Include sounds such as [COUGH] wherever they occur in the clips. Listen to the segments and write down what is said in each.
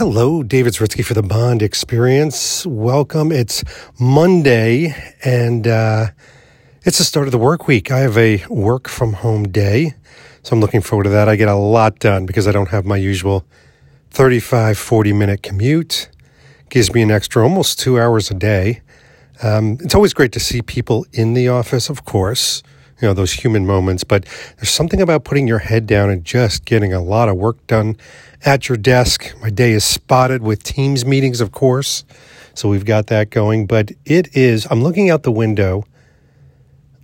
Hello, David Zaritsky for the Bond Experience. Welcome. It's Monday and uh, it's the start of the work week. I have a work from home day, so I'm looking forward to that. I get a lot done because I don't have my usual 35, 40 minute commute. Gives me an extra almost two hours a day. Um, it's always great to see people in the office, of course, you know, those human moments, but there's something about putting your head down and just getting a lot of work done at your desk. My day is spotted with Teams meetings, of course. So we've got that going. But it is, I'm looking out the window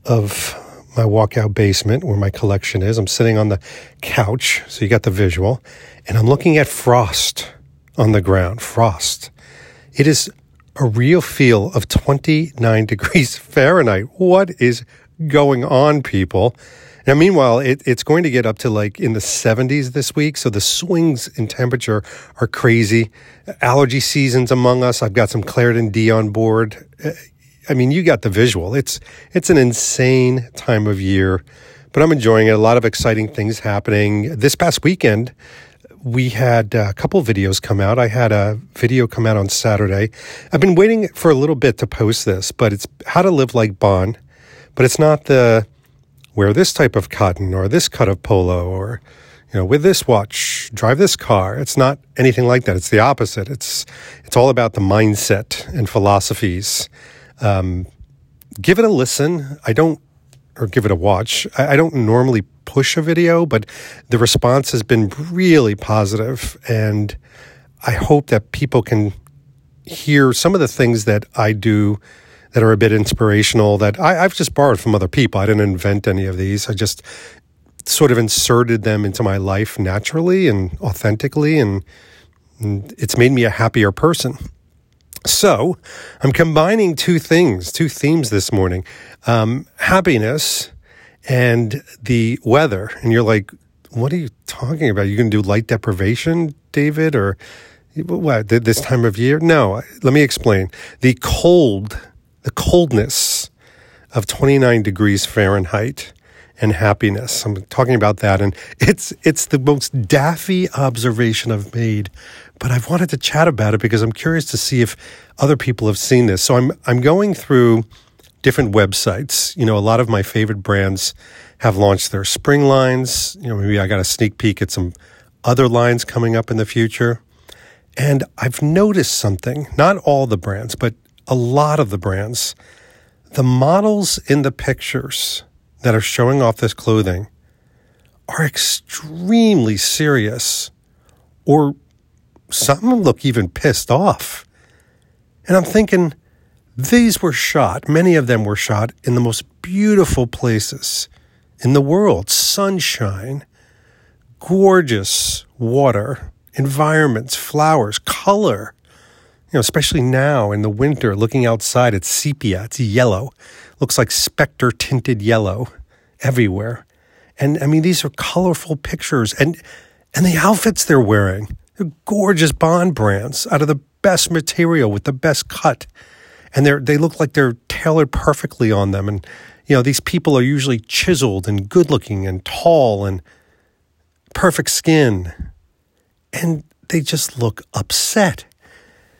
of my walkout basement where my collection is. I'm sitting on the couch. So you got the visual. And I'm looking at frost on the ground. Frost. It is a real feel of 29 [LAUGHS] degrees Fahrenheit. What is going on, people? Now, meanwhile, it, it's going to get up to like in the 70s this week. So the swings in temperature are crazy. Allergy season's among us. I've got some Claritin D on board. Uh, I mean, you got the visual. It's, it's an insane time of year, but I'm enjoying it. A lot of exciting things happening. This past weekend, we had a couple videos come out. I had a video come out on Saturday. I've been waiting for a little bit to post this, but it's how to live like Bond, but it's not the wear this type of cotton or this cut of polo or you know with this watch drive this car. It's not anything like that. It's the opposite. It's it's all about the mindset and philosophies. Um, give it a listen. I don't or give it a watch. I, I don't normally push a video but the response has been really positive. And i hope that people can hear some of the things that i do that are a bit inspirational that I, I've just borrowed from other people. I didn't invent any of these. I just sort of inserted them into my life naturally and authentically, and, and it's made me a happier person. So I'm combining two things, two themes this morning um, happiness and the weather. And you're like, what are you talking about? You're going to do light deprivation, David, or what, this time of year? No, let me explain. The cold the coldness of 29 degrees Fahrenheit and happiness. I'm talking about that, and it's it's the most daffy observation I've made, but I've wanted to chat about it because I'm curious to see if other people have seen this. So I'm I'm going through different websites. You know, a lot of my favorite brands have launched their spring lines. You know, maybe I got a sneak peek at some other lines coming up in the future. And I've noticed something, not all the brands, but a lot of the brands, the models in the pictures that are showing off this clothing are extremely serious, or some look even pissed off. And I'm thinking, these were shot, many of them were shot in the most beautiful places in the world. Sunshine, gorgeous water, environments, flowers, color know, especially now in the winter, looking outside, it's sepia, it's yellow, looks like Spectre tinted yellow everywhere. And I mean, these are colorful pictures, and and the outfits they're wearing, they're gorgeous Bond brands out of the best material with the best cut, and they're they look like they're tailored perfectly on them. And you know, these people are usually chiseled and good looking and tall and perfect skin, and they just look upset.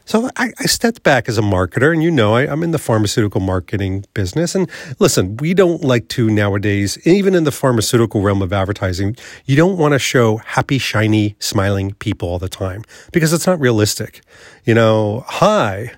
So I, I, stepped back as a marketer, and you know, I, am in the pharmaceutical marketing business. And listen, we don't like to nowadays, even in the pharmaceutical realm of advertising, you don't want to show happy, shiny, smiling people all the time because it's not realistic. You know, hi,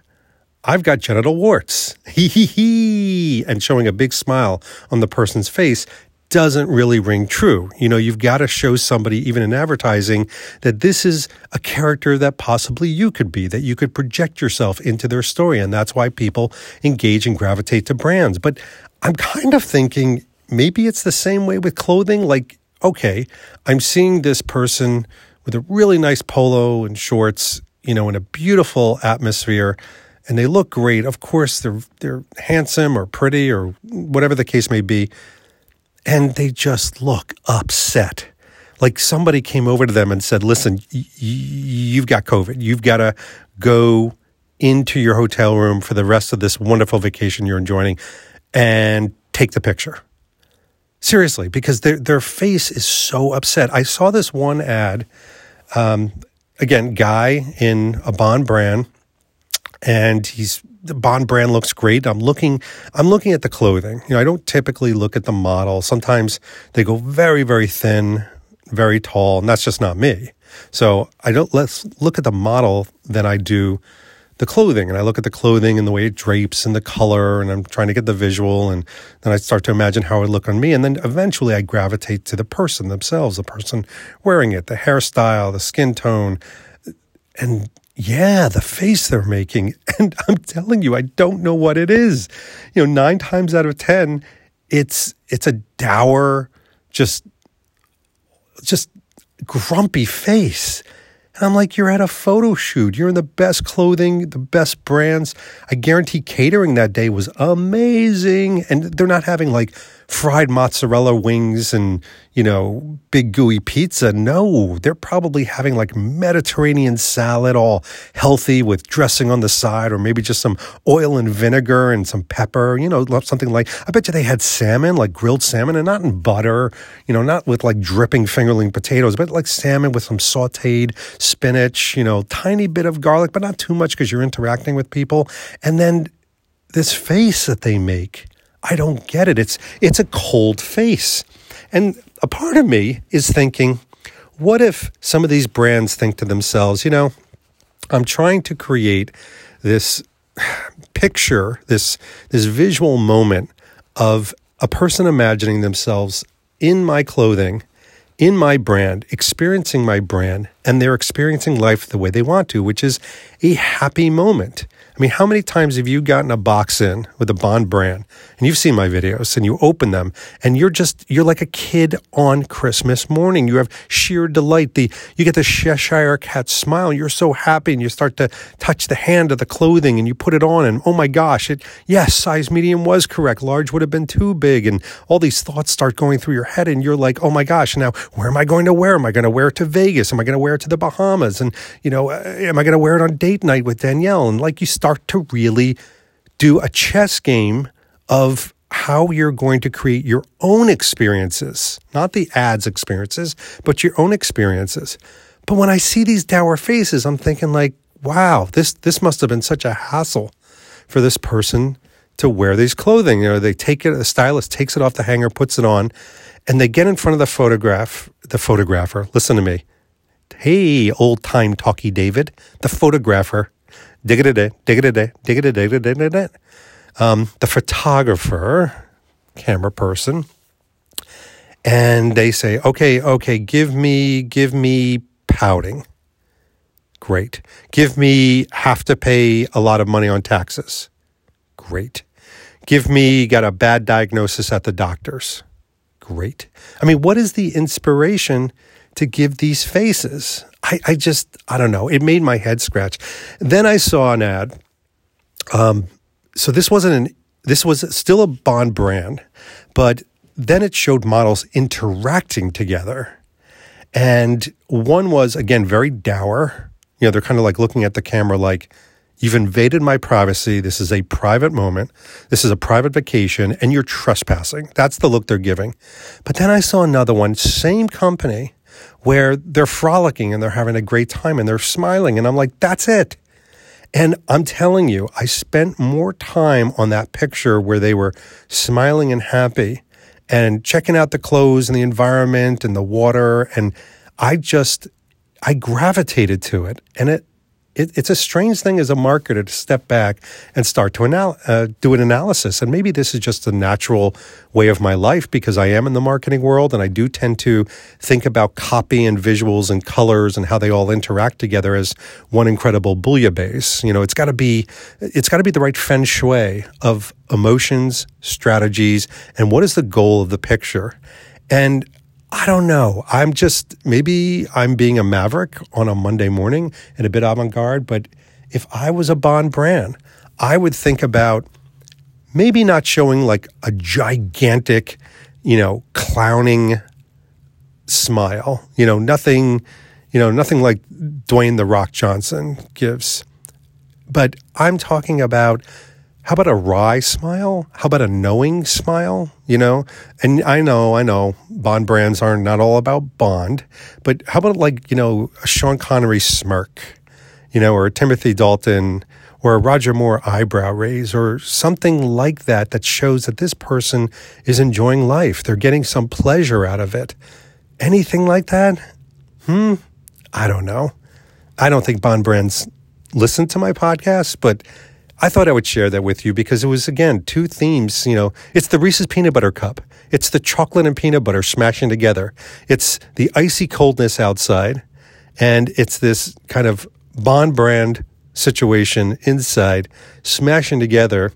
I've got genital warts. [LAUGHS] Hee hee hee. And showing a big smile on the person's face doesn't really ring true. You know, you've got to show somebody, even in advertising, that this is a character that possibly you could be, that you could project yourself into their story. And that's why people engage and gravitate to brands. But I'm kind of thinking maybe it's the same way with clothing. Like, okay, I'm seeing this person with a really nice polo and shorts, you know, in a beautiful atmosphere and they look great. Of course, they're they're handsome or pretty or whatever the case may be and they just look upset. Like somebody came over to them and said, Listen, y- you've got COVID. You've got to go into your hotel room for the rest of this wonderful vacation you're enjoying and take the picture. Seriously, because their, their face is so upset. I saw this one ad, um, again, guy in a Bond brand, and he's the Bond brand looks great. I'm looking, I'm looking at the clothing. You know, I don't typically look at the model. Sometimes they go very, very thin, very tall, and that's just not me. So I don't let's look at the model than I do the clothing. And I look at the clothing and the way it drapes and the color, and I'm trying to get the visual. And then I start to imagine how it would look on me. And then eventually I gravitate to the person themselves, the person wearing it, the hairstyle, the skin tone. And yeah, the face they're making. [LAUGHS] And I'm telling you, I don't know what it is. You know, nine times out of 10, it's, it's a dour, just, just grumpy face. And I'm like, you're at a photo shoot. You're in the best clothing, the best brands. I guarantee catering that day was amazing. And they're not having like fried mozzarella wings and, you know, big gooey pizza. No, they're probably having like Mediterranean salad, all healthy with dressing on the side, or maybe just some oil and vinegar and some pepper, you know, something like, I bet you they had salmon, like grilled salmon, and not in butter, you know, not with like dripping fingerling potatoes, but like salmon with some sauteed spinach, you know, tiny bit of garlic, but not too much because you're interacting with people. And then this face that they make I don't get it. It's it's a cold face. And a part of me is thinking, what if some of these brands think to themselves, you know, I'm trying to create this [SIGHS] picture, this this visual moment of a person imagining themselves in my clothing, in my brand, experiencing my brand, and they're experiencing life the way they want to, which is a happy moment. I mean, how many times have you gotten a box in with a Bond brand and you've seen my videos and you open them and you're just, you're like a kid on Christmas morning. You have sheer delight. The, you get the Cheshire cat smile. You're so happy and you start to touch the hand of the clothing and you put it on and oh my gosh, it, yes, size medium was correct. Large would have been too big. And all these thoughts start going through your head and you're like, oh my gosh, now where am I going to wear? Am I going to wear it to Vegas? Am I going to wear it to the Bahamas? And, you know, uh, am I going to wear it on date night with Danielle? And like you start start to really do a chess game of how you're going to create your own experiences, not the ads experiences, but your own experiences. But when I see these dour faces, I'm thinking like, wow, this this must have been such a hassle for this person to wear these clothing. You know, they take it, the stylist takes it off the hanger, puts it on, and they get in front of the photograph, the photographer. Listen to me. Hey, old time talkie David, the photographer dig it a day, dig it a day, dig it a day, dig it a day. Um, the photographer, camera person, and they say, okay, okay, give me, give me pouting. Great. Give me have to pay a lot of money on taxes. Great. Give me got a bad diagnosis at the doctor's. Great. I mean, what is the inspiration to give these faces? I, I just, I don't know. It made my head scratch. Then I saw an ad. Um, so this wasn't an, this was still a Bond brand, but then it showed models interacting together. And one was, again, very dour. You know, they're kind of like looking at the camera like, You've invaded my privacy. This is a private moment. This is a private vacation, and you're trespassing. That's the look they're giving. But then I saw another one, same company, where they're frolicking and they're having a great time and they're smiling. And I'm like, that's it. And I'm telling you, I spent more time on that picture where they were smiling and happy and checking out the clothes and the environment and the water. And I just, I gravitated to it. And it, it, it's a strange thing as a marketer to step back and start to anal- uh, do an analysis. And maybe this is just a natural way of my life because I am in the marketing world and I do tend to think about copy and visuals and colors and how they all interact together as one incredible bouillabaisse. You know, it's got to be it's got to be the right feng shui of emotions, strategies, and what is the goal of the picture. And I don't know. I'm just maybe I'm being a maverick on a Monday morning and a bit avant garde, but if I was a Bond brand, I would think about maybe not showing like a gigantic, you know, clowning smile. You know, nothing, you know, nothing like Dwayne the Rock Johnson gives. But I'm talking about how about a wry smile? How about a knowing smile? You know, and I know, I know, Bond brands are not all about Bond, but how about like you know a Sean Connery smirk, you know, or a Timothy Dalton or a Roger Moore eyebrow raise or something like that that shows that this person is enjoying life. They're getting some pleasure out of it. Anything like that? Hmm, I don't know. I don't think Bond brands listen to my podcast, but I thought I would share that with you because it was, again, two themes. You know, it's the Reese's peanut butter cup, it's the chocolate and peanut butter smashing together, it's the icy coldness outside, and it's this kind of Bond brand situation inside smashing together.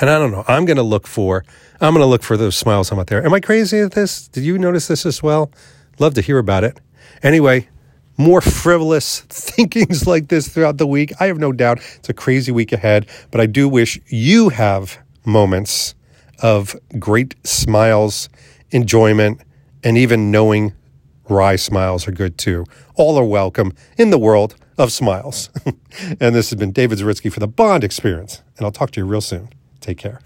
And I don't know, I'm going to look for, I'm going to look for those smiles I'm out there. Am I crazy at this? Did you notice this as well? Love to hear about it. Anyway, more frivolous [LAUGHS] thinkings like this throughout the week. I have no doubt it's a crazy week ahead, but I do wish you have moments of great smiles, enjoyment, and even knowing wry smiles are good too. All are welcome in the world of smiles. [LAUGHS] and this has been David Zaritsky for the Bond Experience, and I'll talk to you real soon. Take care.